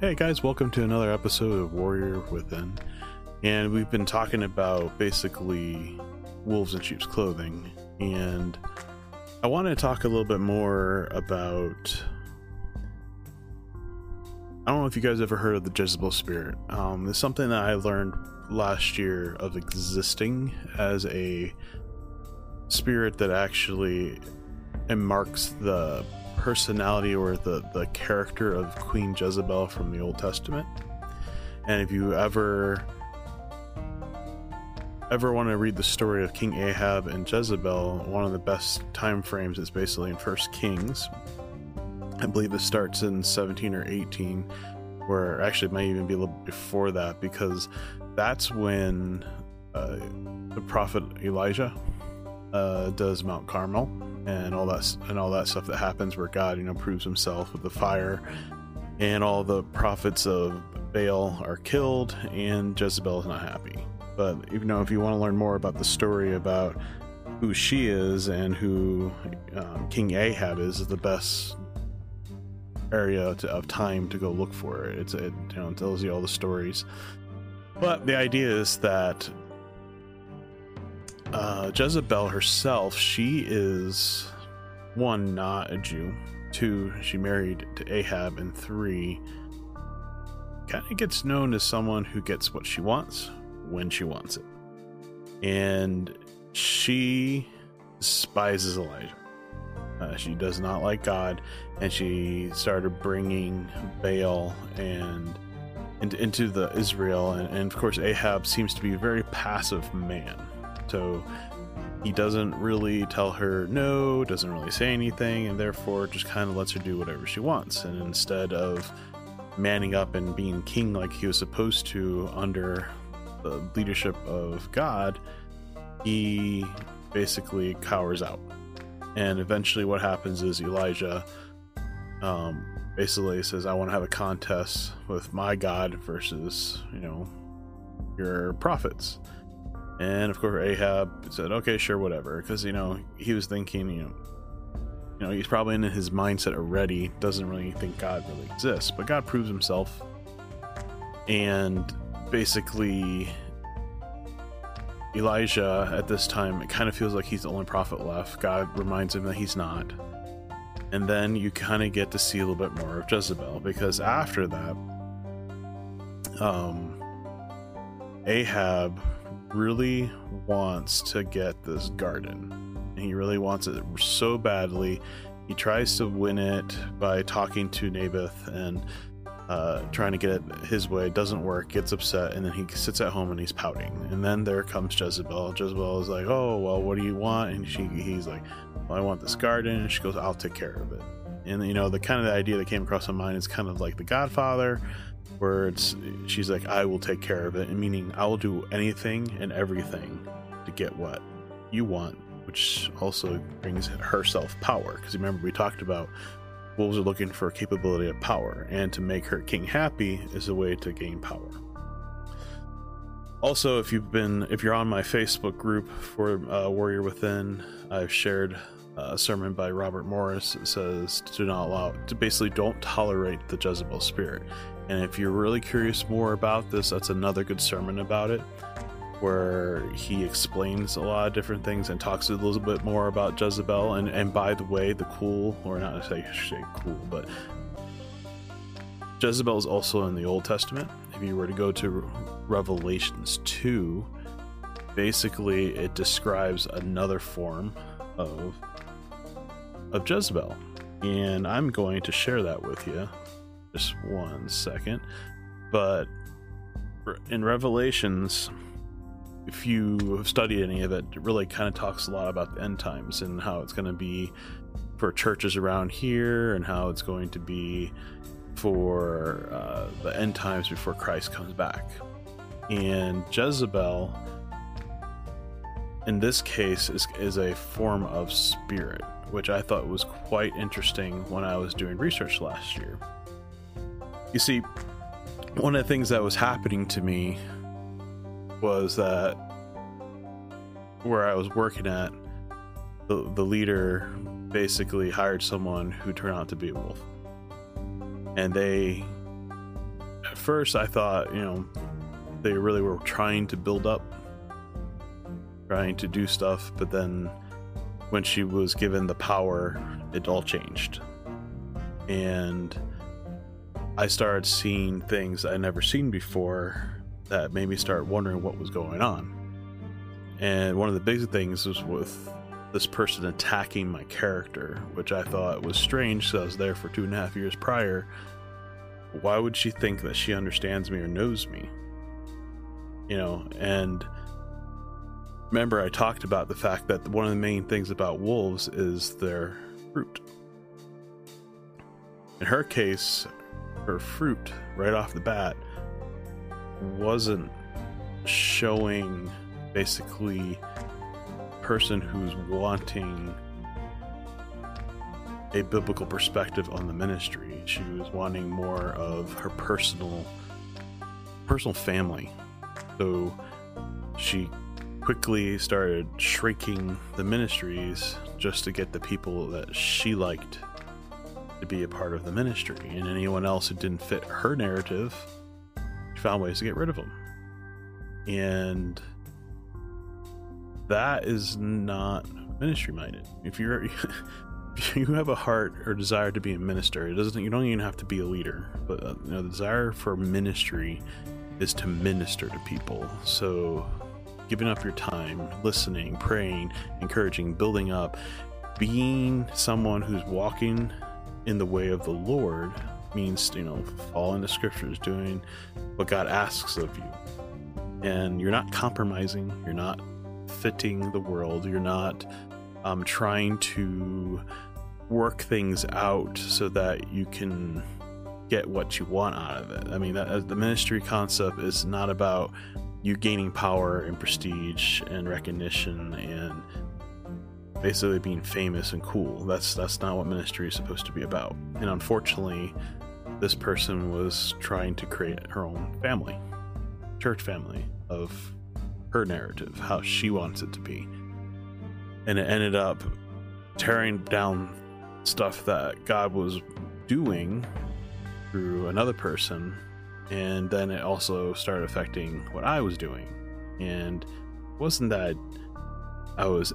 Hey guys, welcome to another episode of Warrior Within. And we've been talking about basically wolves in sheep's clothing. And I want to talk a little bit more about. I don't know if you guys ever heard of the Jezebel spirit. Um, it's something that I learned last year of existing as a spirit that actually marks the personality or the, the character of Queen Jezebel from the Old Testament. And if you ever ever want to read the story of King Ahab and Jezebel, one of the best time frames is basically in First Kings. I believe it starts in 17 or 18, where actually it might even be a little before that, because that's when uh, the prophet Elijah uh, does Mount Carmel and all that and all that stuff that happens where God, you know, proves himself with the fire and all the prophets of Baal are killed and Jezebel is not happy. But you know, if you want to learn more about the story about who she is and who um, King Ahab is, is the best area to, of time to go look for it. It's it you know tells you all the stories. But the idea is that uh, Jezebel herself, she is one, not a Jew. Two, she married to Ahab, and three, kind of gets known as someone who gets what she wants when she wants it. And she despises Elijah. Uh, she does not like God, and she started bringing Baal and into, into the Israel, and, and of course Ahab seems to be a very passive man so he doesn't really tell her no, doesn't really say anything, and therefore just kind of lets her do whatever she wants. And instead of manning up and being king like he was supposed to under the leadership of God, he basically cowers out. And eventually, what happens is Elijah um, basically says, I want to have a contest with my God versus, you know, your prophets. And of course, Ahab said, "Okay, sure, whatever," because you know he was thinking, you know, you know, he's probably in his mindset already. Doesn't really think God really exists, but God proves Himself, and basically, Elijah at this time it kind of feels like he's the only prophet left. God reminds him that he's not, and then you kind of get to see a little bit more of Jezebel because after that, um, Ahab really wants to get this garden. He really wants it so badly. He tries to win it by talking to Naboth and uh, trying to get it his way. It doesn't work, gets upset, and then he sits at home and he's pouting. And then there comes Jezebel. Jezebel is like, "Oh, well, what do you want?" And she, he's like, "Well, I want this garden." And she goes, "I'll take care of it." And you know, the kind of the idea that came across my mind is kind of like The Godfather, where it's she's like i will take care of it meaning i will do anything and everything to get what you want which also brings herself power because remember we talked about wolves are looking for capability of power and to make her king happy is a way to gain power. Also if you've been if you're on my facebook group for uh, warrior within i've shared Uh, a sermon by robert morris says do not allow to basically don't tolerate the jezebel spirit and if you're really curious more about this, that's another good sermon about it, where he explains a lot of different things and talks a little bit more about Jezebel. And, and by the way, the cool, or not say cool, but Jezebel is also in the Old Testament. If you were to go to Revelations 2, basically it describes another form of of Jezebel. And I'm going to share that with you just one second. But in Revelations, if you have studied any of it, it really kind of talks a lot about the end times and how it's going to be for churches around here and how it's going to be for uh, the end times before Christ comes back. And Jezebel, in this case, is, is a form of spirit, which I thought was quite interesting when I was doing research last year. You see, one of the things that was happening to me was that where I was working at, the, the leader basically hired someone who turned out to be a wolf. And they at first I thought, you know, they really were trying to build up, trying to do stuff, but then when she was given the power, it all changed. And I started seeing things I never seen before that made me start wondering what was going on. And one of the big things was with this person attacking my character, which I thought was strange because I was there for two and a half years prior. Why would she think that she understands me or knows me? You know, and remember, I talked about the fact that one of the main things about wolves is their fruit. In her case, her fruit right off the bat wasn't showing basically person who's wanting a biblical perspective on the ministry. She was wanting more of her personal personal family. So she quickly started shrinking the ministries just to get the people that she liked to be a part of the ministry. And anyone else who didn't fit her narrative, she found ways to get rid of them. And that is not ministry minded. If you're you have a heart or desire to be a minister, it doesn't you don't even have to be a leader, but uh, you know, the desire for ministry is to minister to people. So giving up your time, listening, praying, encouraging, building up, being someone who's walking in the way of the Lord means, you know, following the scriptures, doing what God asks of you. And you're not compromising, you're not fitting the world, you're not um, trying to work things out so that you can get what you want out of it. I mean, that, the ministry concept is not about you gaining power and prestige and recognition and basically being famous and cool. That's that's not what ministry is supposed to be about. And unfortunately, this person was trying to create her own family, church family of her narrative, how she wants it to be. And it ended up tearing down stuff that God was doing through another person. And then it also started affecting what I was doing. And it wasn't that I was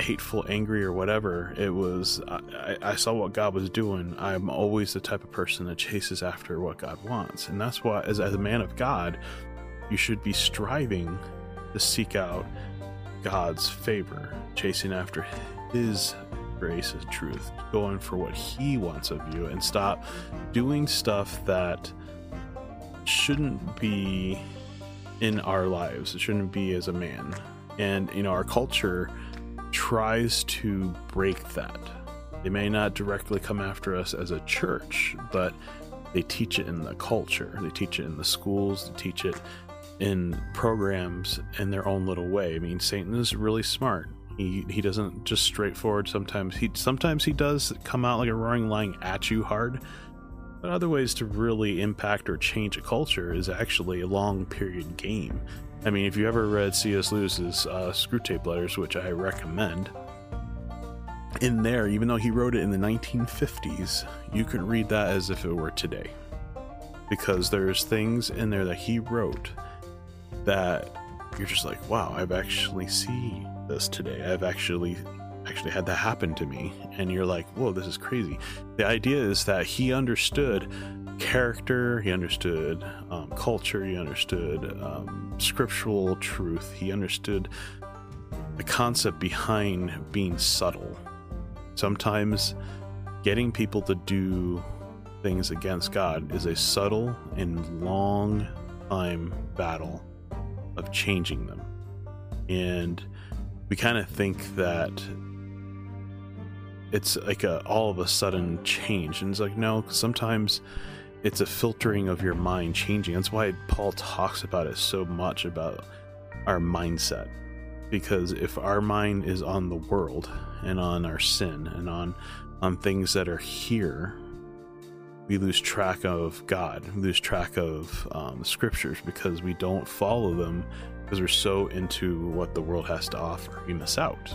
hateful, angry, or whatever. It was, I, I, saw what God was doing. I'm always the type of person that chases after what God wants. And that's why, as, as a man of God, you should be striving to seek out God's favor, chasing after His grace and truth, going for what He wants of you, and stop doing stuff that shouldn't be in our lives. It shouldn't be as a man. And, you know, our culture tries to break that. They may not directly come after us as a church, but they teach it in the culture. They teach it in the schools. They teach it in programs in their own little way. I mean, Satan is really smart. He he doesn't just straightforward. Sometimes he sometimes he does come out like a roaring lion at you hard. But other ways to really impact or change a culture is actually a long period game. I mean, if you ever read C.S. Lewis's uh, Screwtape Letters, which I recommend, in there, even though he wrote it in the 1950s, you could read that as if it were today. Because there's things in there that he wrote that you're just like, wow, I've actually seen this today. I've actually actually had that happen to me. And you're like, whoa, this is crazy. The idea is that he understood character, he understood um, culture, he understood um, scriptural truth, he understood the concept behind being subtle. Sometimes getting people to do things against God is a subtle and long time battle of changing them. And we kind of think that it's like a all of a sudden change. And it's like, no, sometimes it's a filtering of your mind changing. That's why Paul talks about it so much about our mindset. Because if our mind is on the world and on our sin and on on things that are here, we lose track of God, we lose track of um, scriptures because we don't follow them because we're so into what the world has to offer. We miss out.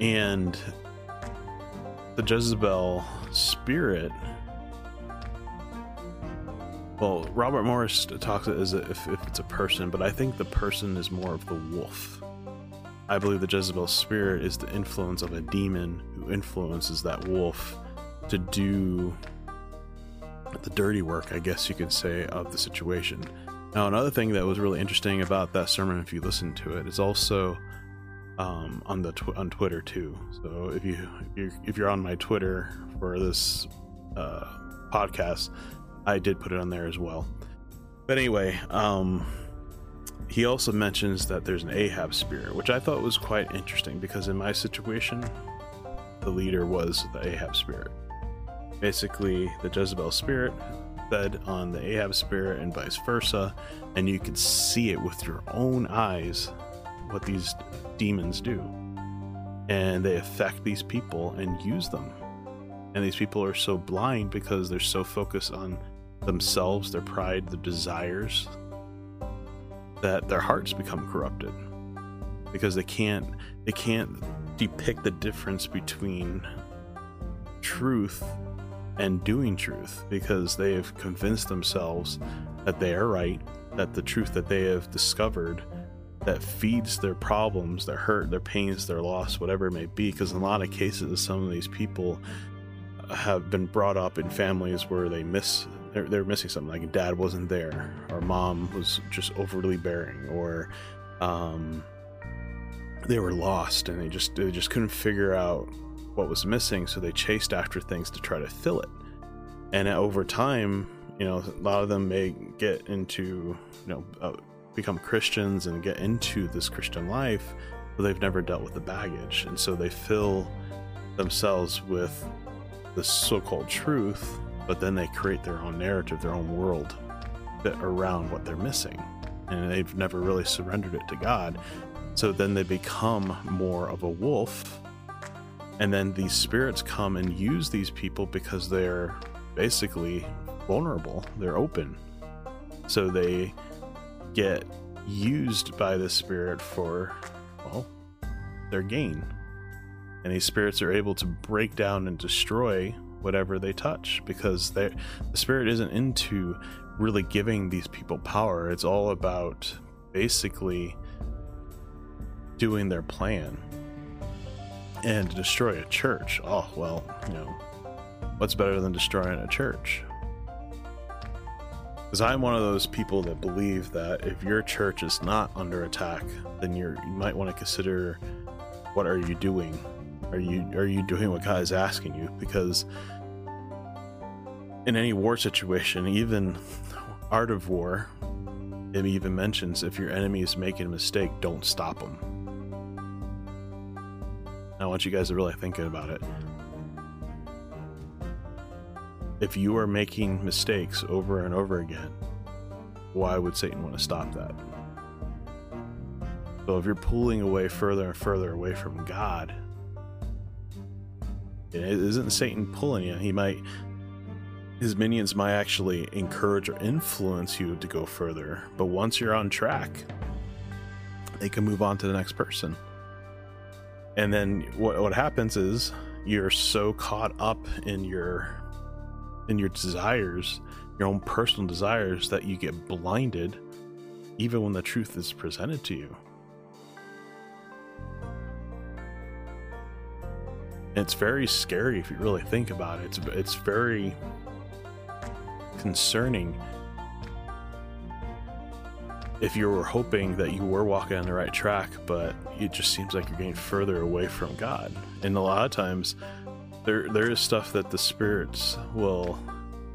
And the Jezebel spirit well, Robert Morris talks as if, if it's a person, but I think the person is more of the wolf. I believe the Jezebel spirit is the influence of a demon who influences that wolf to do the dirty work, I guess you could say, of the situation. Now, another thing that was really interesting about that sermon, if you listen to it, is also um, on the tw- on Twitter too. So if you if you're, if you're on my Twitter for this uh, podcast, I did put it on there as well. But anyway, um, he also mentions that there's an Ahab spirit, which I thought was quite interesting because in my situation, the leader was the Ahab spirit. Basically, the Jezebel spirit fed on the Ahab spirit and vice versa, and you could see it with your own eyes what these demons do. And they affect these people and use them. And these people are so blind because they're so focused on themselves, their pride, their desires, that their hearts become corrupted because they can't they can't depict the difference between truth and doing truth because they have convinced themselves that they are right that the truth that they have discovered that feeds their problems their hurt their pains their loss whatever it may be because in a lot of cases some of these people have been brought up in families where they miss they're, they're missing something like dad wasn't there or mom was just overly bearing or um, they were lost and they just they just couldn't figure out what was missing so they chased after things to try to fill it. And over time you know a lot of them may get into you know uh, become christians and get into this christian life but they've never dealt with the baggage and so they fill themselves with the so-called truth but then they create their own narrative, their own world around what they're missing. And they've never really surrendered it to God. So then they become more of a wolf. And then these spirits come and use these people because they're basically vulnerable, they're open. So they get used by the spirit for, well, their gain. And these spirits are able to break down and destroy whatever they touch because the spirit isn't into really giving these people power. It's all about basically doing their plan and destroy a church. Oh, well, you know, what's better than destroying a church? Because I'm one of those people that believe that if your church is not under attack, then you might want to consider what are you doing are you are you doing what God is asking you? Because in any war situation, even Art of War, it even mentions if your enemy is making a mistake, don't stop them. I want you guys to really think about it. If you are making mistakes over and over again, why would Satan want to stop that? So if you're pulling away further and further away from God, isn't Satan pulling you. He might, his minions might actually encourage or influence you to go further. But once you're on track, they can move on to the next person. And then what what happens is you're so caught up in your in your desires, your own personal desires that you get blinded even when the truth is presented to you. it's very scary if you really think about it. It's it's very concerning if you were hoping that you were walking on the right track, but it just seems like you're getting further away from God. And a lot of times, there there is stuff that the spirits will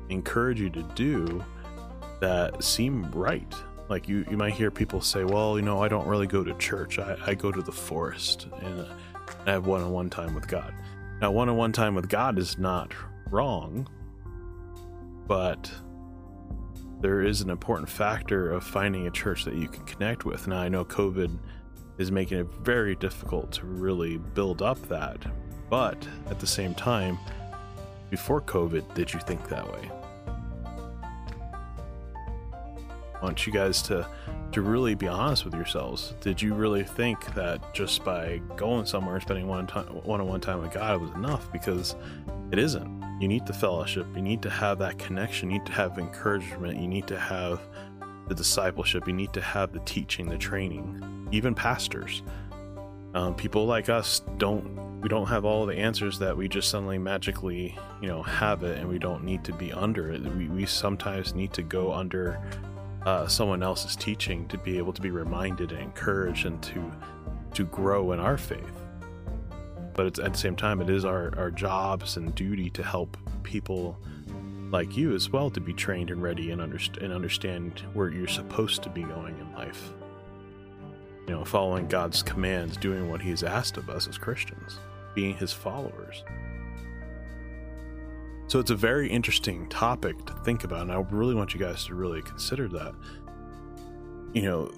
encourage you to do that seem right. Like you, you might hear people say, "Well, you know, I don't really go to church. I, I go to the forest and I have one-on-one time with God." Now, one on one time with God is not wrong, but there is an important factor of finding a church that you can connect with. Now, I know COVID is making it very difficult to really build up that, but at the same time, before COVID, did you think that way? I want you guys to to really be honest with yourselves. Did you really think that just by going somewhere and spending one time one-on-one time with God was enough? Because it isn't. You need the fellowship. You need to have that connection. You need to have encouragement. You need to have the discipleship. You need to have the teaching, the training. Even pastors, um, people like us don't. We don't have all the answers that we just suddenly magically, you know, have it, and we don't need to be under it. We, we sometimes need to go under uh, someone else's teaching to be able to be reminded and encouraged and to to grow in our faith. But it's at the same time, it is our, our jobs and duty to help people like you as well to be trained and ready and, underst- and understand where you're supposed to be going in life. You know, following God's commands, doing what He's asked of us as Christians, being His followers. So it's a very interesting topic to think about, and I really want you guys to really consider that. You know,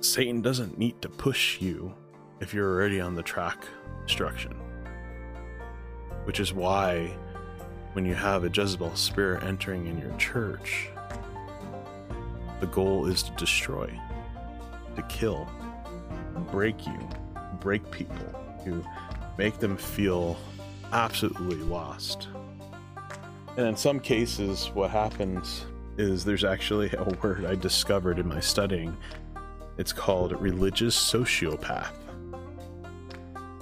Satan doesn't need to push you if you're already on the track destruction. Which is why when you have a Jezebel spirit entering in your church, the goal is to destroy, to kill, break you, break people, to make them feel absolutely lost. And in some cases, what happens is there's actually a word I discovered in my studying. It's called religious sociopath.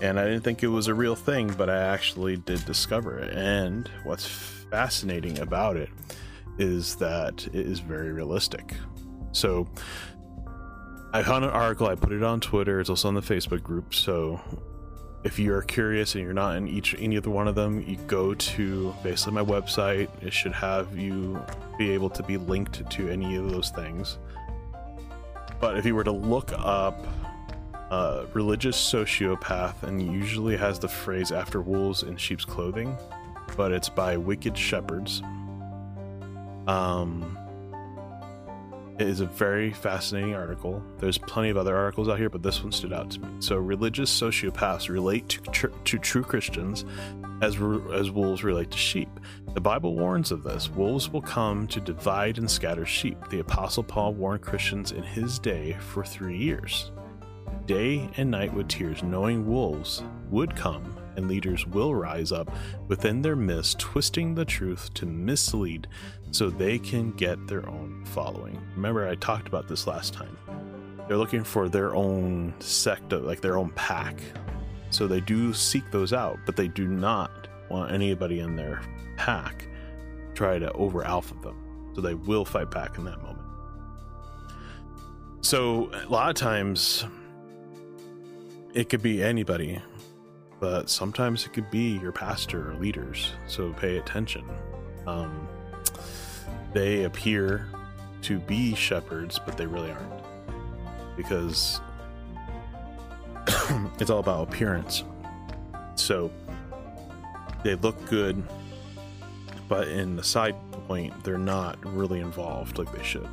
And I didn't think it was a real thing, but I actually did discover it. And what's fascinating about it is that it is very realistic. So I found an article, I put it on Twitter, it's also on the Facebook group. So if you're curious and you're not in each any other one of them, you go to basically my website. It should have you be able to be linked to any of those things. But if you were to look up uh, religious sociopath, and usually has the phrase "after wolves in sheep's clothing," but it's by Wicked Shepherds. Um, it is a very fascinating article. There's plenty of other articles out here, but this one stood out to me. So, religious sociopaths relate to, tr- to true Christians as, re- as wolves relate to sheep. The Bible warns of this. Wolves will come to divide and scatter sheep. The Apostle Paul warned Christians in his day for three years. Day and night with tears, knowing wolves would come and leaders will rise up within their midst, twisting the truth to mislead so they can get their own following. Remember, I talked about this last time. They're looking for their own sect, like their own pack. So they do seek those out, but they do not want anybody in their pack try to over alpha them. So they will fight back in that moment. So a lot of times it could be anybody, but sometimes it could be your pastor or leaders. So pay attention. Um, they appear to be shepherds, but they really aren't. Because it's all about appearance. So they look good, but in the side point, they're not really involved like they should.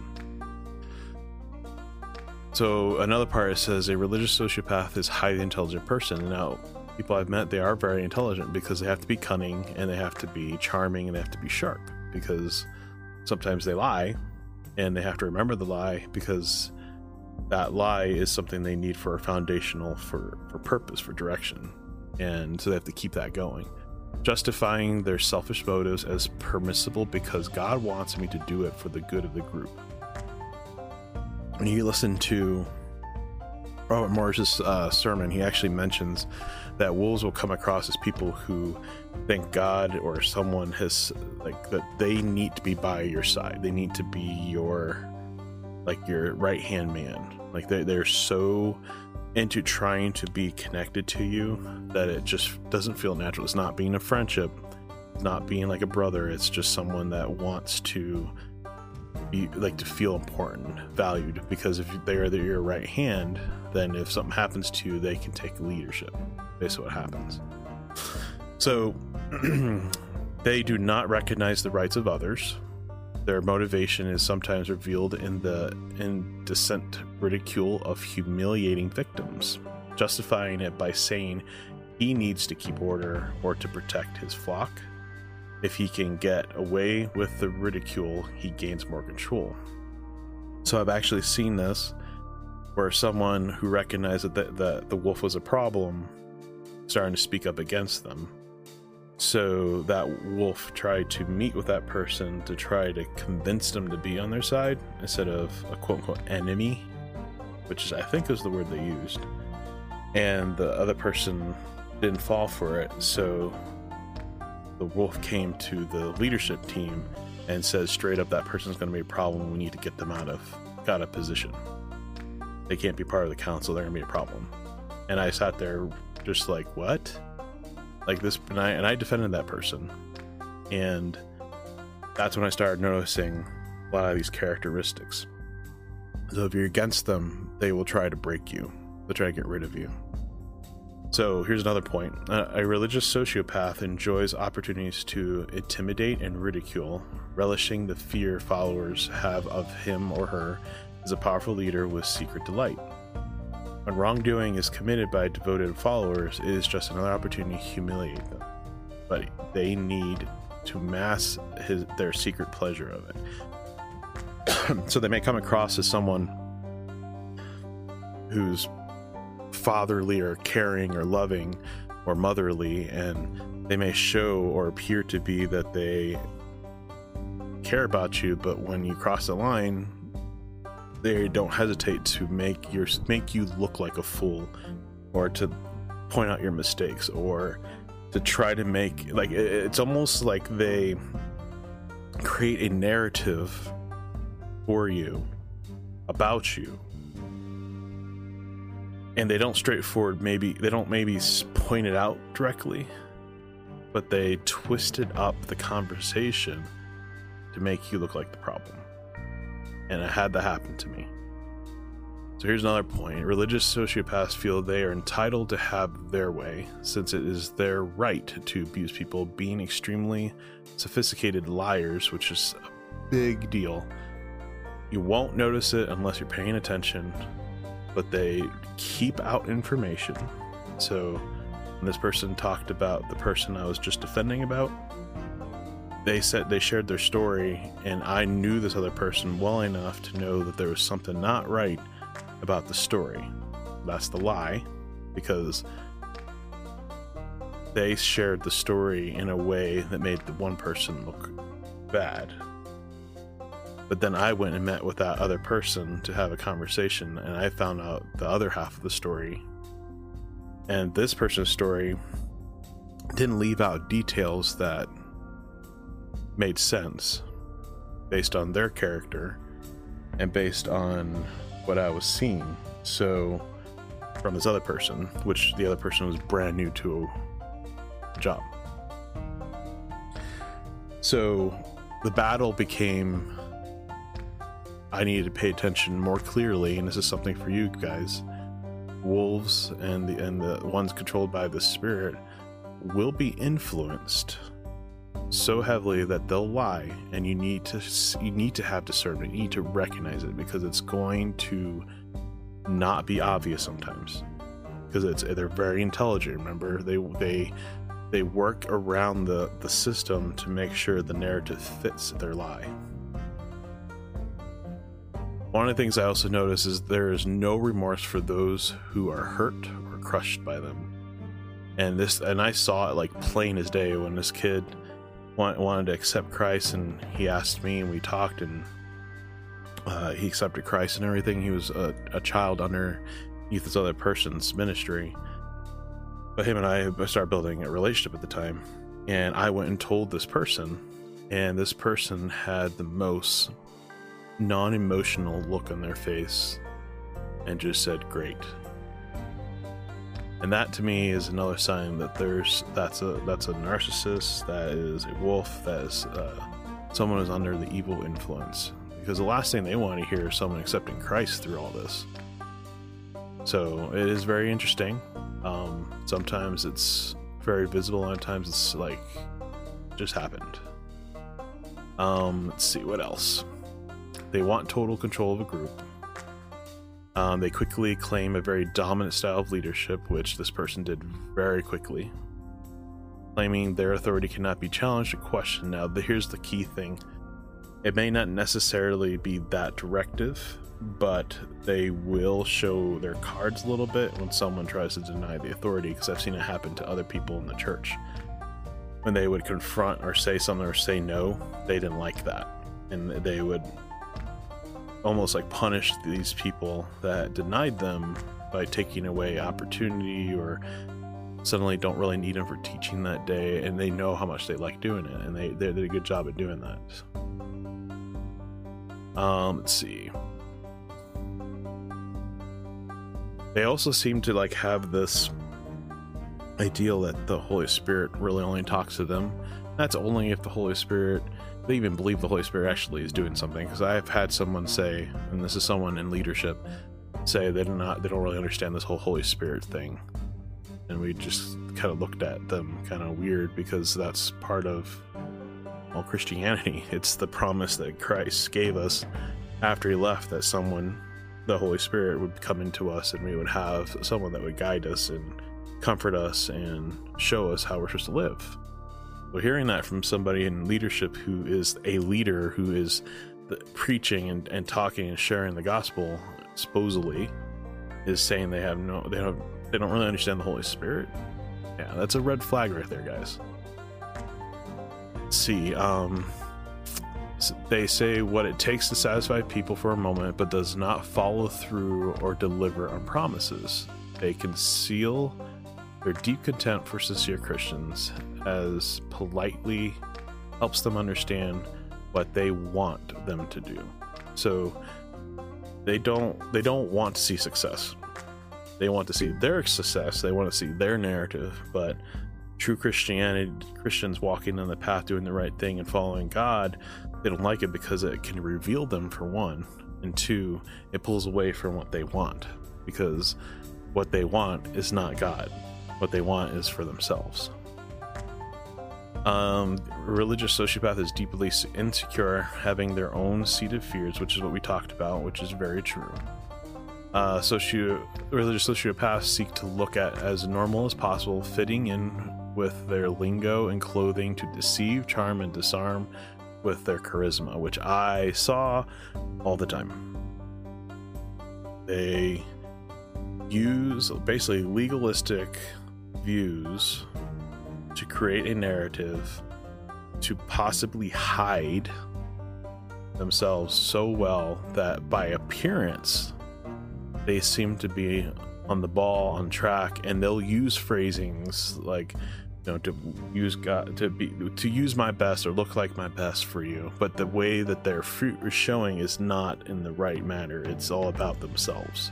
So another part says a religious sociopath is highly intelligent person. Now, people I've met, they are very intelligent because they have to be cunning and they have to be charming and they have to be sharp because sometimes they lie and they have to remember the lie because that lie is something they need for a foundational for for purpose for direction. And so they have to keep that going. Justifying their selfish motives as permissible because god wants me to do it for the good of the group. When you listen to robert morris's uh, sermon he actually mentions that wolves will come across as people who think God or someone has like that they need to be by your side. They need to be your like your right hand man. Like they they're so into trying to be connected to you that it just doesn't feel natural. It's not being a friendship, not being like a brother. It's just someone that wants to be like to feel important, valued. Because if they are your right hand, then if something happens to you, they can take leadership basically what happens. So they do not recognize the rights of others. Their motivation is sometimes revealed in the indecent ridicule of humiliating victims, justifying it by saying he needs to keep order or to protect his flock. If he can get away with the ridicule, he gains more control. So I've actually seen this where someone who recognized that the, the, the wolf was a problem starting to speak up against them. So that wolf tried to meet with that person to try to convince them to be on their side instead of a quote unquote enemy, which is, I think is the word they used. And the other person didn't fall for it. So the wolf came to the leadership team and says straight up that person's going to be a problem. We need to get them out of out of position. They can't be part of the council. They're to be a problem. And I sat there just like, what? Like this, and I, and I defended that person. And that's when I started noticing a lot of these characteristics. So if you're against them, they will try to break you. They'll try to get rid of you. So here's another point. A religious sociopath enjoys opportunities to intimidate and ridicule, relishing the fear followers have of him or her as a powerful leader with secret delight. When wrongdoing is committed by devoted followers, it is just another opportunity to humiliate them. But they need to mask his, their secret pleasure of it. so they may come across as someone who's fatherly or caring or loving or motherly, and they may show or appear to be that they care about you, but when you cross the line, they don't hesitate to make your make you look like a fool, or to point out your mistakes, or to try to make like it's almost like they create a narrative for you about you. And they don't straightforward maybe they don't maybe point it out directly but they twisted up the conversation to make you look like the problem and it had that happen to me. So here's another point. Religious sociopaths feel they are entitled to have their way since it is their right to abuse people being extremely sophisticated liars which is a big deal. You won't notice it unless you're paying attention but they keep out information. So this person talked about the person I was just defending about, they said they shared their story, and I knew this other person well enough to know that there was something not right about the story. That's the lie, because they shared the story in a way that made the one person look bad but then I went and met with that other person to have a conversation, and I found out the other half of the story. And this person's story didn't leave out details that made sense based on their character and based on what I was seeing. So, from this other person, which the other person was brand new to a job. So, the battle became I needed to pay attention more clearly, and this is something for you guys. Wolves and the and the ones controlled by the spirit will be influenced so heavily that they'll lie, and you need to you need to have discernment. You need to recognize it because it's going to not be obvious sometimes because it's they're very intelligent. Remember, they they they work around the the system to make sure the narrative fits their lie. One of the things I also notice is there is no remorse for those who are hurt or crushed by them. And this, and I saw it like plain as day when this kid wanted to accept Christ, and he asked me, and we talked, and uh, he accepted Christ and everything. He was a, a child underneath this other person's ministry. But him and I started building a relationship at the time, and I went and told this person, and this person had the most non emotional look on their face and just said, Great. And that to me is another sign that there's that's a that's a narcissist, that is a wolf, that is uh, someone who's under the evil influence. Because the last thing they want to hear is someone accepting Christ through all this. So it is very interesting. Um, sometimes it's very visible, and times it's like just happened. Um, let's see what else. They want total control of a group. Um, they quickly claim a very dominant style of leadership, which this person did very quickly, claiming their authority cannot be challenged or questioned. Now, here's the key thing it may not necessarily be that directive, but they will show their cards a little bit when someone tries to deny the authority because I've seen it happen to other people in the church. When they would confront or say something or say no, they didn't like that. And they would almost like punish these people that denied them by taking away opportunity or suddenly don't really need them for teaching that day and they know how much they like doing it and they, they did a good job at doing that. Um let's see. They also seem to like have this ideal that the holy spirit really only talks to them. That's only if the holy spirit they even believe the holy spirit actually is doing something because i've had someone say and this is someone in leadership say they do not they don't really understand this whole holy spirit thing. And we just kind of looked at them kind of weird because that's part of well christianity. It's the promise that christ gave us after he left that someone the holy spirit would come into us and we would have someone that would guide us and comfort us and show us how we're supposed to live so hearing that from somebody in leadership who is a leader who is preaching and, and talking and sharing the gospel supposedly is saying they have no they don't they don't really understand the Holy Spirit. Yeah, that's a red flag right there, guys. Let's see, um they say what it takes to satisfy people for a moment, but does not follow through or deliver on promises. They conceal their deep contempt for sincere Christians as politely helps them understand what they want them to do. So they don't they don't want to see success. They want to see their success. They want to see their narrative. But true Christianity, Christians walking on the path, doing the right thing, and following God, they don't like it because it can reveal them for one, and two, it pulls away from what they want because what they want is not God. What they want is for themselves. Um, religious sociopath is deeply insecure, having their own seated fears, which is what we talked about, which is very true. Uh, socio- religious sociopaths seek to look at as normal as possible, fitting in with their lingo and clothing to deceive, charm, and disarm with their charisma, which I saw all the time. They use basically legalistic views to create a narrative to possibly hide themselves so well that by appearance they seem to be on the ball on track and they'll use phrasings like you know to use god to be to use my best or look like my best for you. But the way that their fruit is showing is not in the right manner. It's all about themselves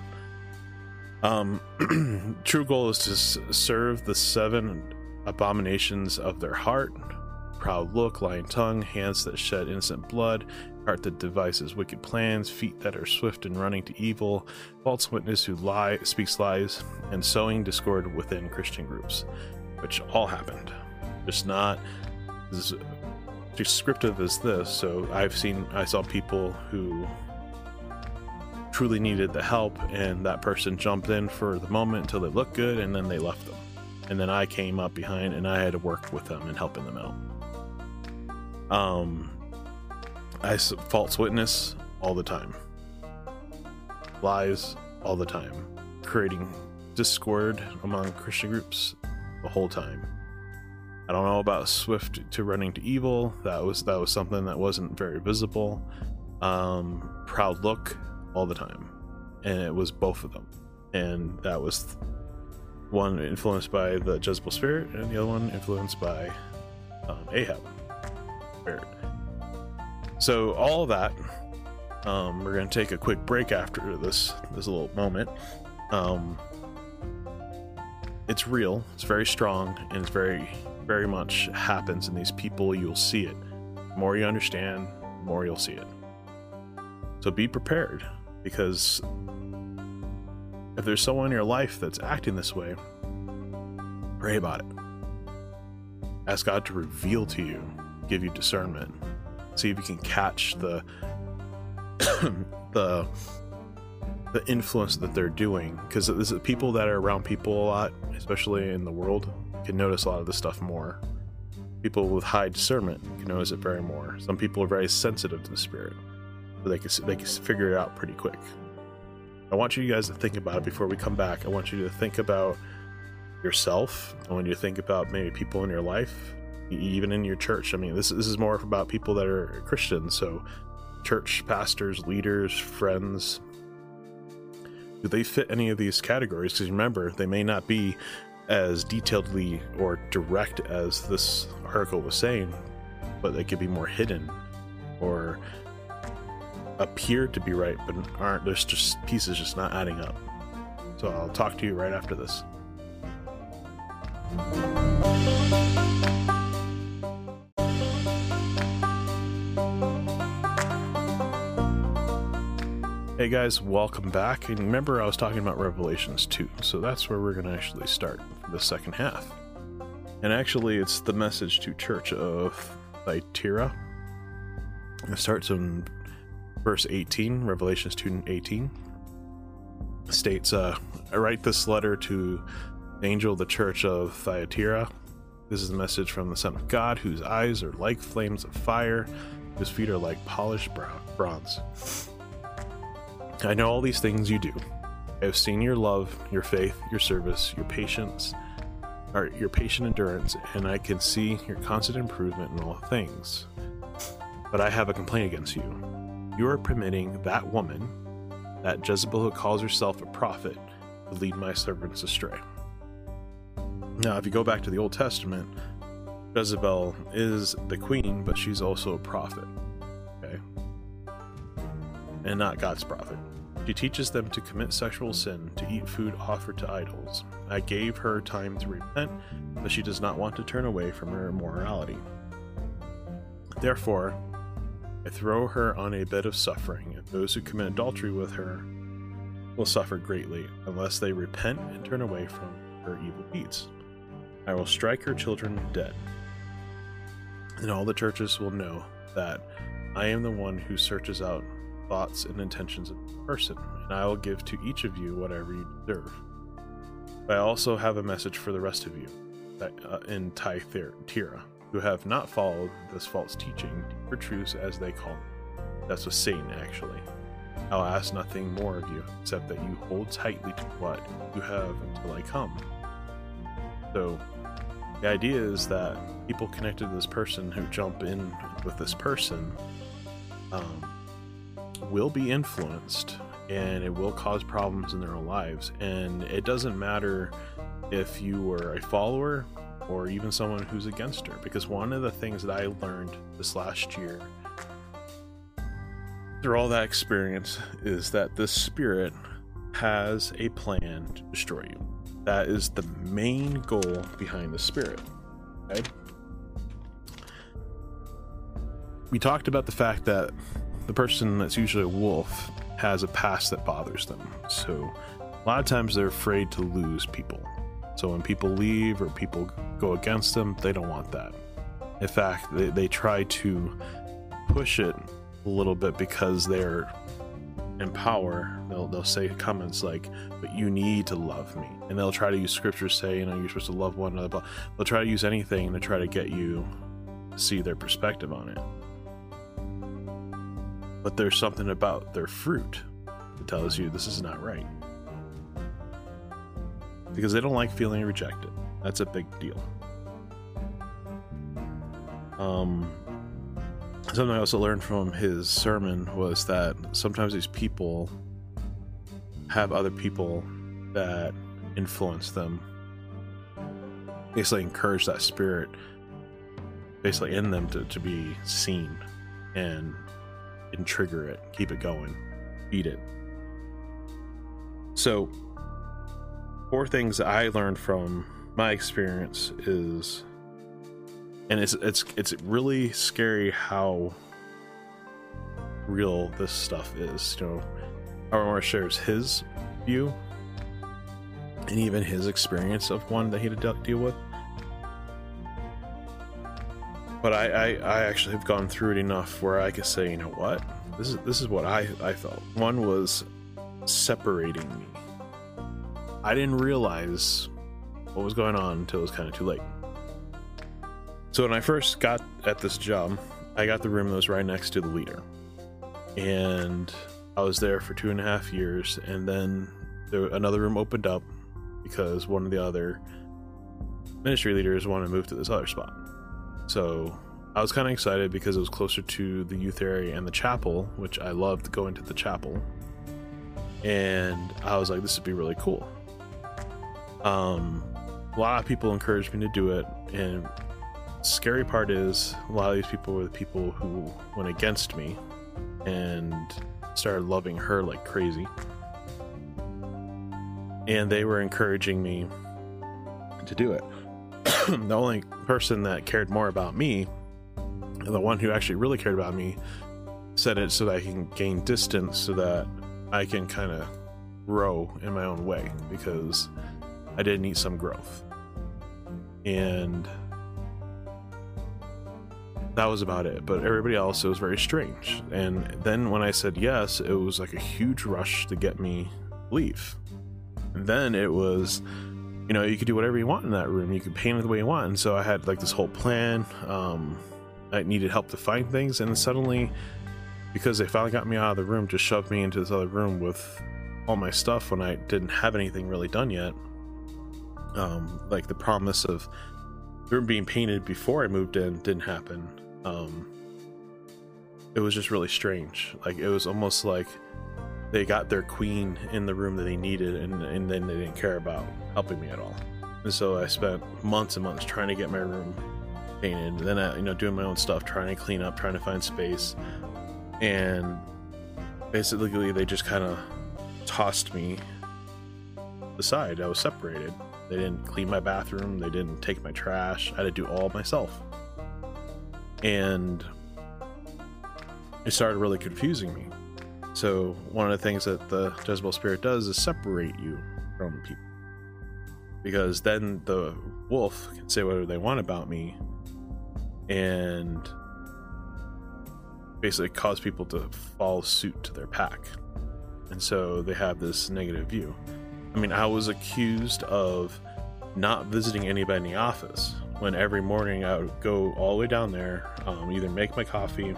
um true goal is to serve the seven abominations of their heart, proud look, lying tongue, hands that shed innocent blood, heart that devises wicked plans, feet that are swift in running to evil, false witness who lie speaks lies, and sowing discord within Christian groups, which all happened. Just not as descriptive as this. So I've seen I saw people who truly needed the help and that person jumped in for the moment until they looked good and then they left them and then I came up behind and I had to work with them and helping them out. Um, I false witness all the time, lies all the time, creating discord among Christian groups the whole time. I don't know about swift to running to evil. That was that was something that wasn't very visible. Um, proud look all the time, and it was both of them, and that was one influenced by the Jezebel spirit, and the other one influenced by um, Ahab spirit. So all that, um, we're going to take a quick break after this this little moment. Um, it's real. It's very strong, and it's very very much happens in these people. You'll see it. The more you understand, the more you'll see it. So be prepared because if there's someone in your life that's acting this way, pray about it. Ask God to reveal to you, give you discernment. See if you can catch the the the influence that they're doing because this is people that are around people a lot, especially in the world, can notice a lot of this stuff more. people with high discernment can notice it very more. Some people are very sensitive to the spirit, so they can they can figure it out pretty quick. I want you guys to think about it before we come back. I want you to think about yourself. I want you to think about maybe people in your life, even in your church. I mean, this this is more about people that are Christians, so church pastors, leaders, friends. Do they fit any of these categories? Because remember, they may not be as detailedly or direct as this article was saying, but they could be more hidden or appear to be right, but aren't. There's just pieces just not adding up. So I'll talk to you right after this. Hey guys, welcome back. And remember, I was talking about Revelations 2, so that's where we're going to actually start for the second half. And actually, it's the message to Church of Thyatira. It starts in verse 18, Revelation 2 18. states, uh, I write this letter to angel the church of Thyatira. This is a message from the Son of God, whose eyes are like flames of fire, whose feet are like polished bronze. I know all these things you do. I have seen your love, your faith, your service, your patience, or your patient endurance, and I can see your constant improvement in all things. But I have a complaint against you. You are permitting that woman, that Jezebel who calls herself a prophet, to lead my servants astray. Now, if you go back to the Old Testament, Jezebel is the queen, but she's also a prophet. Okay? And not God's prophet. She teaches them to commit sexual sin, to eat food offered to idols. I gave her time to repent, but she does not want to turn away from her immorality. Therefore, I throw her on a bed of suffering, and those who commit adultery with her will suffer greatly, unless they repent and turn away from her evil deeds. I will strike her children dead, and all the churches will know that I am the one who searches out thoughts and intentions of the person, and I will give to each of you whatever you deserve. But I also have a message for the rest of you uh, in Thyatira, who have not followed this false teaching, for truths as they call it. That's with Satan, actually. I'll ask nothing more of you, except that you hold tightly to what you have until I come. So, the idea is that people connected to this person who jump in with this person um, will be influenced and it will cause problems in their own lives. And it doesn't matter if you were a follower or even someone who's against her. Because one of the things that I learned this last year through all that experience is that this spirit has a plan to destroy you. That is the main goal behind the spirit. Okay? We talked about the fact that the person that's usually a wolf has a past that bothers them. So a lot of times they're afraid to lose people. So when people leave or people go against them, they don't want that. In fact, they, they try to push it a little bit because they're in power. They'll, they'll say comments like, but you need to love me. And they'll try to use scripture say, you know, you're supposed to love one another. But they'll try to use anything to try to get you to see their perspective on it but there's something about their fruit that tells you this is not right. Because they don't like feeling rejected. That's a big deal. Um, something I also learned from his sermon was that sometimes these people have other people that influence them, basically encourage that spirit, basically in them to, to be seen and and trigger it, keep it going, feed it. So, four things I learned from my experience is, and it's it's it's really scary how real this stuff is. You know, Aurora shares his view and even his experience of one that he had to deal with. But I, I, I actually have gone through it enough where I can say, you know what? This is this is what I, I felt. One was separating me. I didn't realize what was going on until it was kind of too late. So when I first got at this job, I got the room that was right next to the leader. And I was there for two and a half years. And then there, another room opened up because one of the other ministry leaders wanted to move to this other spot. So I was kind of excited because it was closer to the youth area and the chapel, which I loved going to the chapel. And I was like, this would be really cool. Um, a lot of people encouraged me to do it, and scary part is a lot of these people were the people who went against me and started loving her like crazy. And they were encouraging me to do it. the only person that cared more about me, the one who actually really cared about me, said it so that I can gain distance so that I can kind of grow in my own way because I didn't need some growth. And that was about it. But everybody else, it was very strange. And then when I said yes, it was like a huge rush to get me leave. And then it was, you know, you could do whatever you want in that room. You could paint it the way you want. And so I had like this whole plan. Um, I needed help to find things, and suddenly, because they finally got me out of the room, just shoved me into this other room with all my stuff when I didn't have anything really done yet. Um, like the promise of room being painted before I moved in didn't happen um, it was just really strange. Like it was almost like they got their queen in the room that they needed, and and then they didn't care about helping me at all. And so I spent months and months trying to get my room painted. And then I, you know, doing my own stuff, trying to clean up, trying to find space, and basically they just kind of tossed me aside. I was separated. They didn't clean my bathroom. They didn't take my trash. I had to do all myself and it started really confusing me. So one of the things that the Jezebel spirit does is separate you from people, because then the wolf can say whatever they want about me, and basically cause people to follow suit to their pack, and so they have this negative view. I mean, I was accused of not visiting anybody in the office when every morning I would go all the way down there, um, either make my coffee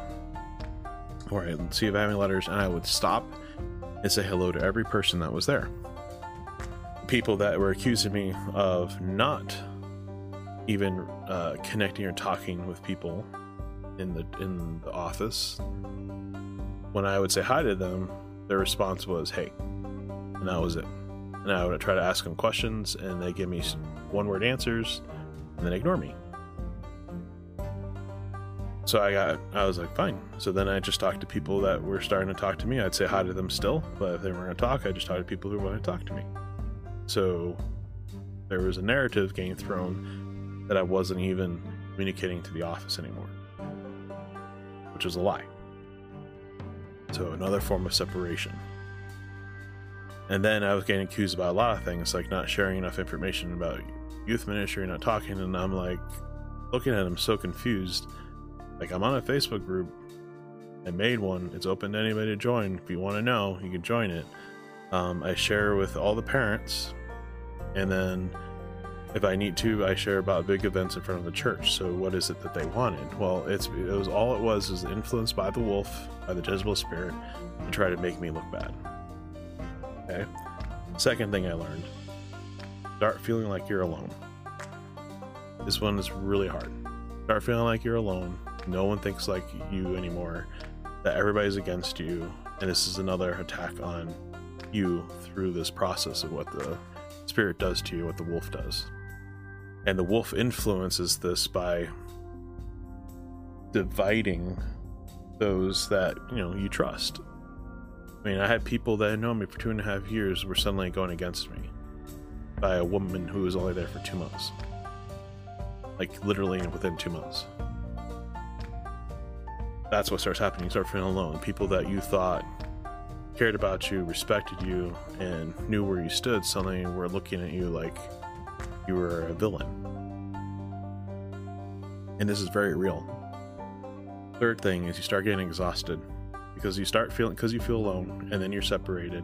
or I'd see if I have any letters, and I would stop and say hello to every person that was there. People that were accusing me of not even uh, connecting or talking with people in the in the office. When I would say hi to them, their response was "Hey," and that was it. And I would try to ask them questions, and they give me one-word answers and then ignore me. So I got, I was like, fine. So then I just talked to people that were starting to talk to me. I'd say hi to them still, but if they weren't going to talk, I just talked to people who wanted to talk to me. So there was a narrative getting thrown that I wasn't even communicating to the office anymore, which was a lie. So another form of separation. And then I was getting accused about a lot of things, like not sharing enough information about youth ministry, not talking, and I'm like looking at him so confused. Like I'm on a Facebook group. I made one. It's open to anybody to join. If you want to know, you can join it. Um, I share with all the parents, and then if I need to, I share about big events in front of the church. So what is it that they wanted? Well, it's it was all it was is influenced by the wolf, by the Jezebel spirit, to try to make me look bad. Okay. Second thing I learned Start feeling like you're alone. This one is really hard. Start feeling like you're alone. No one thinks like you anymore. That everybody's against you. And this is another attack on you through this process of what the spirit does to you, what the wolf does. And the wolf influences this by dividing those that, you know, you trust. I mean, I had people that had known me for two and a half years were suddenly going against me by a woman who was only there for two months. Like literally within two months. That's what starts happening. You start feeling alone. People that you thought cared about you, respected you, and knew where you stood suddenly were looking at you like you were a villain. And this is very real. Third thing is you start getting exhausted because you start feeling because you feel alone and then you're separated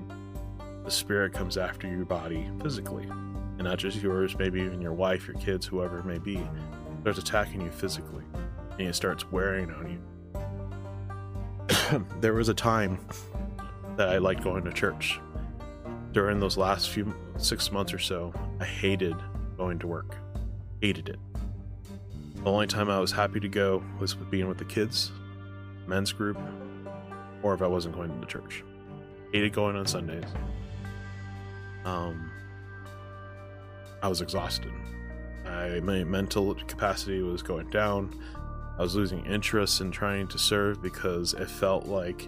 the spirit comes after your body physically and not just yours maybe even your wife your kids whoever it may be starts attacking you physically and it starts wearing on you. there was a time that I liked going to church. During those last few six months or so, I hated going to work. Hated it. The only time I was happy to go was with being with the kids, men's group, or if I wasn't going to the church. Hated going on Sundays. Um, I was exhausted. I, my mental capacity was going down. I was losing interest in trying to serve because it felt like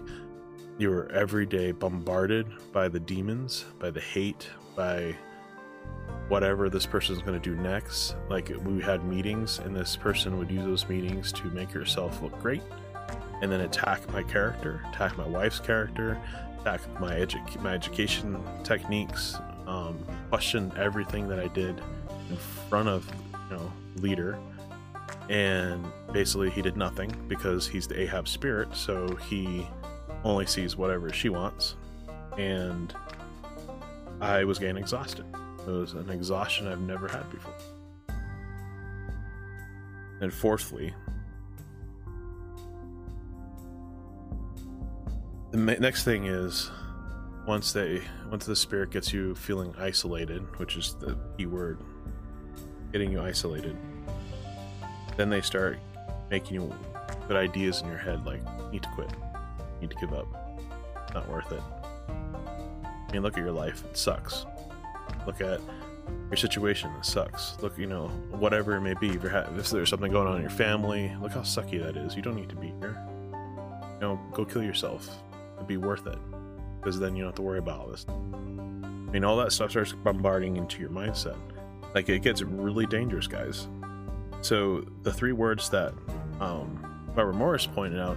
you were every day bombarded by the demons, by the hate, by whatever this person's going to do next. Like we had meetings, and this person would use those meetings to make yourself look great, and then attack my character, attack my wife's character, attack my edu- my education techniques, um, question everything that I did in front of you know leader and basically he did nothing because he's the Ahab spirit, so he only sees whatever she wants. And I was getting exhausted. It was an exhaustion I've never had before. And fourthly, the next thing is once they once the spirit gets you feeling isolated, which is the key word, getting you isolated then they start making you put ideas in your head like need to quit. Need to give up. Not worth it. I mean look at your life. It sucks. Look at your situation. It sucks. Look you know whatever it may be. If, ha- if there's something going on in your family look how sucky that is. You don't need to be here. You know go kill yourself it'd be worth it because then you don't have to worry about all this i mean all that stuff starts bombarding into your mindset like it gets really dangerous guys so the three words that um, Robert Morris pointed out,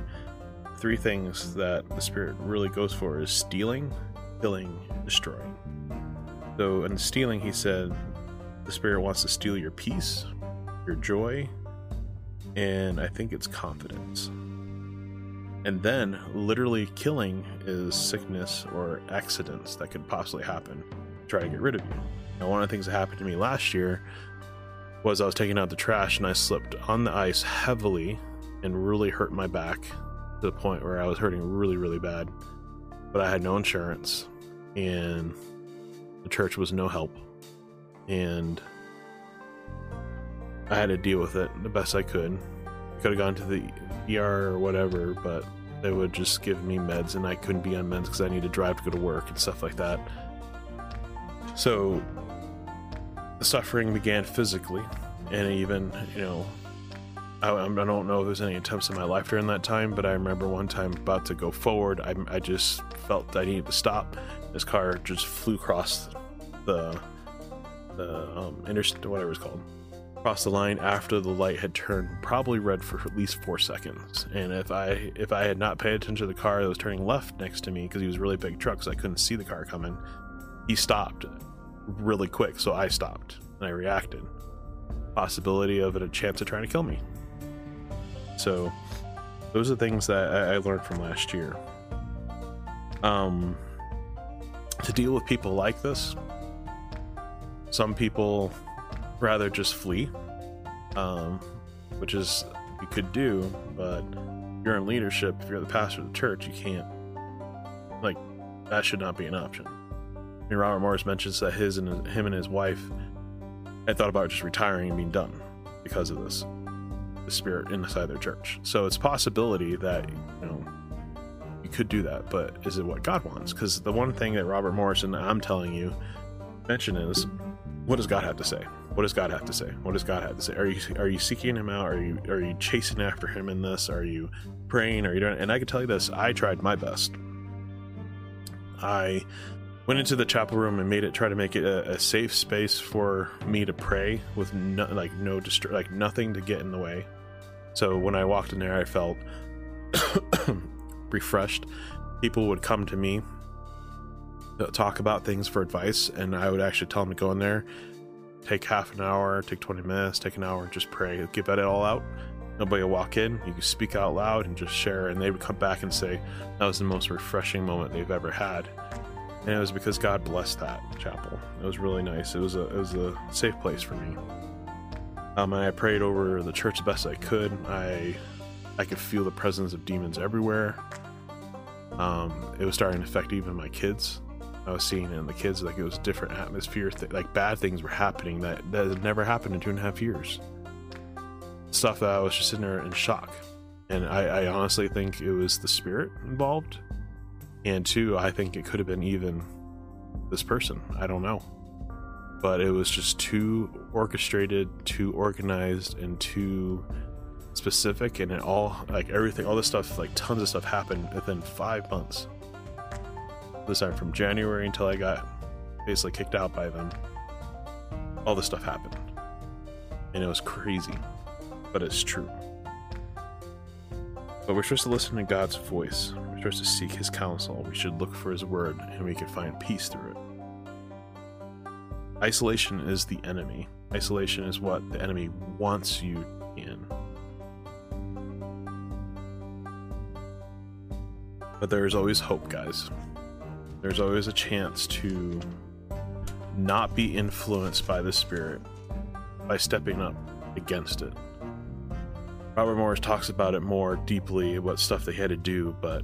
three things that the spirit really goes for is stealing, killing, destroying. So in stealing, he said the spirit wants to steal your peace, your joy, and I think it's confidence. And then literally killing is sickness or accidents that could possibly happen. Try to get rid of you. Now, one of the things that happened to me last year was I was taking out the trash and I slipped on the ice heavily and really hurt my back to the point where I was hurting really, really bad. But I had no insurance and the church was no help. And I had to deal with it the best I could. Could have gone to the ER or whatever, but they would just give me meds and I couldn't be on meds because I need to drive to go to work and stuff like that. So the suffering began physically, and even, you know, I, I, don't know if there's any attempts in my life during that time, but I remember one time about to go forward, I, I just felt I needed to stop. This car just flew across the the um, inter whatever it's called, across the line after the light had turned probably red for at least four seconds. And if I if I had not paid attention to the car that was turning left next to me because he was really big truck, so I couldn't see the car coming, he stopped really quick, so I stopped and I reacted. Possibility of it a chance of trying to kill me. So those are things that I, I learned from last year. Um, to deal with people like this, some people rather just flee, um, which is you could do, but you're in leadership. If you're the pastor of the church, you can't. Like that should not be an option I mean, Robert Morris mentions that his and him and his wife had thought about just retiring and being done because of this, the spirit inside their church. So it's possibility that you know you could do that, but is it what God wants? Because the one thing that Robert Morris and I'm telling you mention is, what does God have to say? What does God have to say? What does God have to say? Are you are you seeking Him out? Are you are you chasing after Him in this? Are you praying? Are you doing? And I can tell you this: I tried my best. I went into the chapel room and made it try to make it a, a safe space for me to pray with no, like no dist- like nothing to get in the way. So when I walked in there, I felt refreshed. People would come to me uh, talk about things for advice, and I would actually tell them to go in there, take half an hour, take 20 minutes, take an hour, just pray, give that it all out. Nobody would walk in. You could speak out loud and just share, and they would come back and say that was the most refreshing moment they've ever had and it was because God blessed that chapel. It was really nice. It was a it was a safe place for me. Um, and I prayed over the church the best I could. I I could feel the presence of demons everywhere. Um, it was starting to affect even my kids. I was seeing in the kids like it was different atmosphere. Th- like bad things were happening that that had never happened in two and a half years. Stuff that I was just sitting there in shock, and I, I honestly think it was the spirit involved, and two, I think it could have been even this person. I don't know, but it was just too orchestrated, too organized, and too specific, and it all like everything, all this stuff, like tons of stuff happened within five months this time from January until I got basically kicked out by them. All this stuff happened. And it was crazy. But it's true. But we're supposed to listen to God's voice. We're supposed to seek his counsel. We should look for his word and we can find peace through it. Isolation is the enemy. Isolation is what the enemy wants you in. But there is always hope, guys there's always a chance to not be influenced by the spirit by stepping up against it. Robert Morris talks about it more deeply, what stuff they had to do, but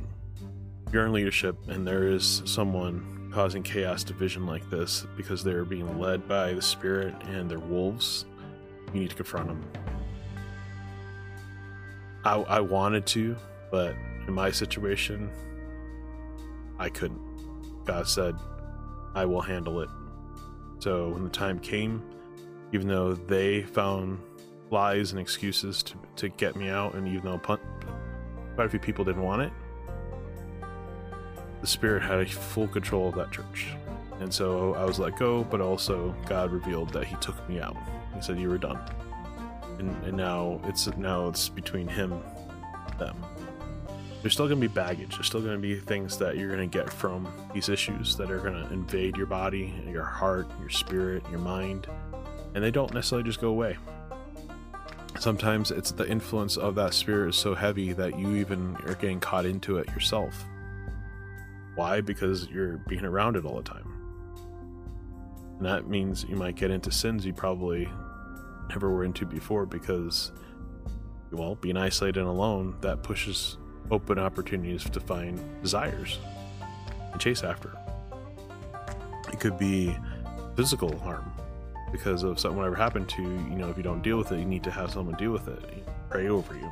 you're in leadership and there is someone causing chaos division like this because they're being led by the spirit and they're wolves, you need to confront them. I, I wanted to, but in my situation, I couldn't. God said, I will handle it. So when the time came, even though they found lies and excuses to, to get me out, and even though quite a few people didn't want it, the Spirit had full control of that church. And so I was let go, but also God revealed that He took me out. He said, You were done. And, and now it's now it's between Him and them there's still going to be baggage. There's still going to be things that you're going to get from these issues that are going to invade your body, your heart, your spirit, your mind, and they don't necessarily just go away. Sometimes it's the influence of that spirit is so heavy that you even are getting caught into it yourself. Why? Because you're being around it all the time. And that means you might get into sins you probably never were into before because, well, being isolated and alone, that pushes open opportunities to find desires and chase after. It could be physical harm because of something whatever happened to you. You know, if you don't deal with it, you need to have someone deal with it, pray over you.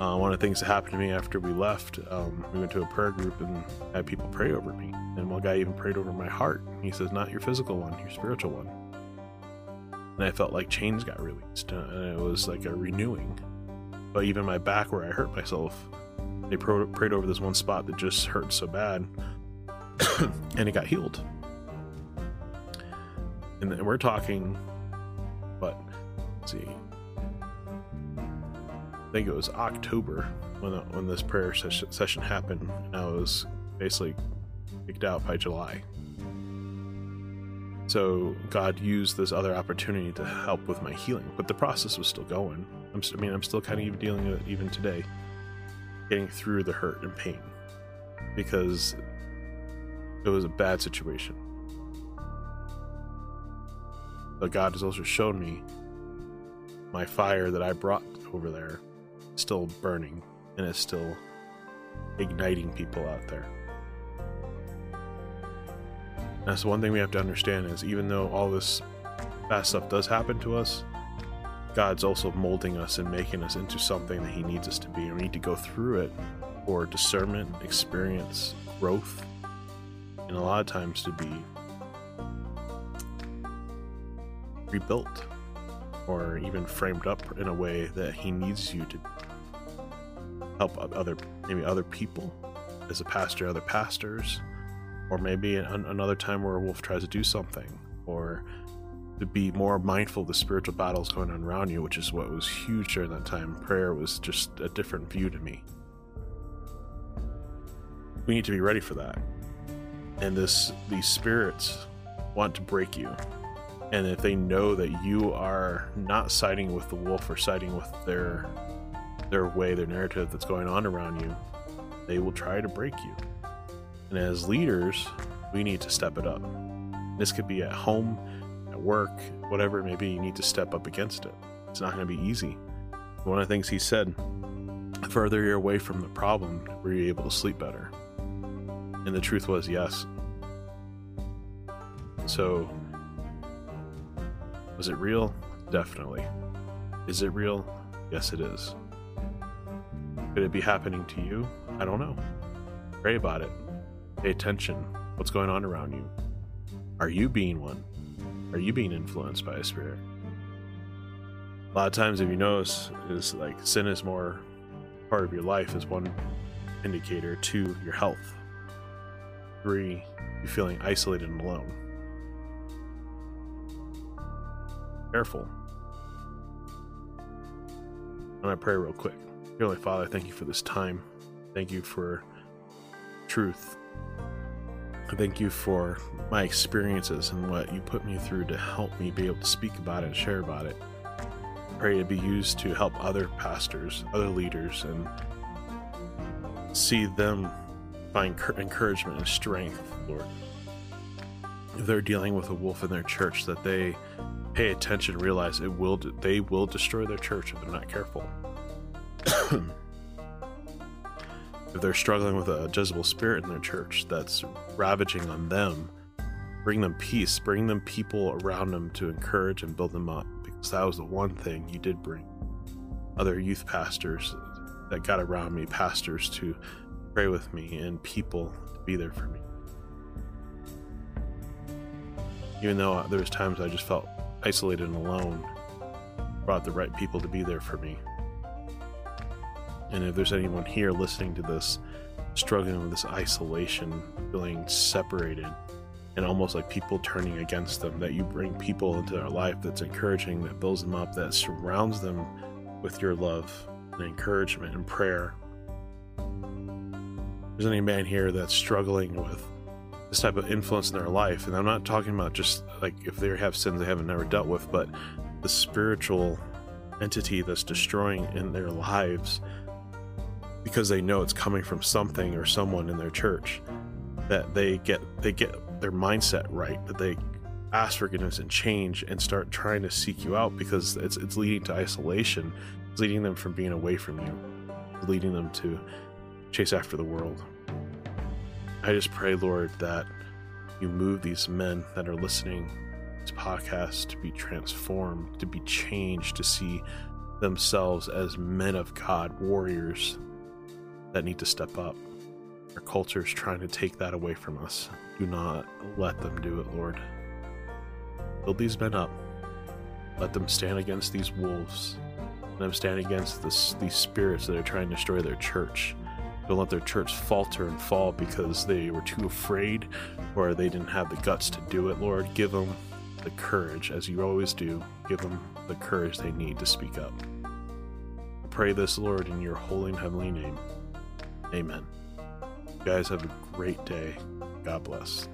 Uh, one of the things that happened to me after we left, um, we went to a prayer group and had people pray over me. And one guy even prayed over my heart. He says, Not your physical one, your spiritual one. And I felt like chains got released, and it was like a renewing. But even my back, where I hurt myself, they prayed over this one spot that just hurt so bad, and it got healed. And we're talking, but Let's see. I think it was October when the, when this prayer session, session happened. And I was basically kicked out by July. So God used this other opportunity to help with my healing, but the process was still going. I'm, I mean, I'm still kind of even dealing with it even today getting through the hurt and pain because it was a bad situation. But God has also shown me my fire that I brought over there still burning and is still igniting people out there. That's one thing we have to understand is even though all this bad stuff does happen to us, God's also molding us and making us into something that He needs us to be. And we need to go through it for discernment, experience, growth, and a lot of times to be rebuilt or even framed up in a way that He needs you to help other, maybe other people as a pastor, other pastors, or maybe another time where a wolf tries to do something, or to be more mindful of the spiritual battles going on around you, which is what was huge during that time. Prayer was just a different view to me. We need to be ready for that. And this these spirits want to break you. And if they know that you are not siding with the wolf or siding with their their way, their narrative that's going on around you, they will try to break you. And as leaders, we need to step it up. This could be at home, at work, whatever it may be, you need to step up against it. It's not going to be easy. One of the things he said, the further you're away from the problem, were you able to sleep better? And the truth was, yes. So, was it real? Definitely. Is it real? Yes, it is. Could it be happening to you? I don't know. Pray about it. Pay attention. What's going on around you? Are you being one? Are you being influenced by a spirit? A lot of times, if you notice, is like sin is more part of your life is one indicator. Two, your health. Three, you feeling isolated and alone. Careful. I'm to pray real quick. Heavenly Father, thank you for this time. Thank you for truth. Thank you for my experiences and what you put me through to help me be able to speak about it and share about it. Pray to be used to help other pastors, other leaders, and see them find encouragement and strength, Lord. If they're dealing with a wolf in their church, that they pay attention, realize it will they will destroy their church if they're not careful. if they're struggling with a Jezebel spirit in their church that's ravaging on them, bring them peace, bring them people around them to encourage and build them up, because that was the one thing you did bring. Other youth pastors that got around me, pastors to pray with me, and people to be there for me. Even though there was times I just felt isolated and alone, brought the right people to be there for me. And if there's anyone here listening to this, struggling with this isolation, feeling separated, and almost like people turning against them, that you bring people into their life that's encouraging, that builds them up, that surrounds them with your love and encouragement and prayer. If there's any man here that's struggling with this type of influence in their life, and I'm not talking about just like if they have sins they haven't never dealt with, but the spiritual entity that's destroying in their lives because they know it's coming from something or someone in their church that they get they get their mindset right that they ask forgiveness and change and start trying to seek you out because it's it's leading to isolation. It's leading them from being away from you. It's leading them to chase after the world. I just pray lord that you move these men that are listening to this podcast to be transformed to be changed to see themselves as men of god warriors that need to step up. Our culture is trying to take that away from us. Do not let them do it, Lord. Build these men up. Let them stand against these wolves. Let them stand against this, these spirits that are trying to destroy their church. Don't let their church falter and fall because they were too afraid or they didn't have the guts to do it, Lord. Give them the courage, as you always do. Give them the courage they need to speak up. I pray this, Lord, in your holy and heavenly name. Amen. You guys have a great day. God bless.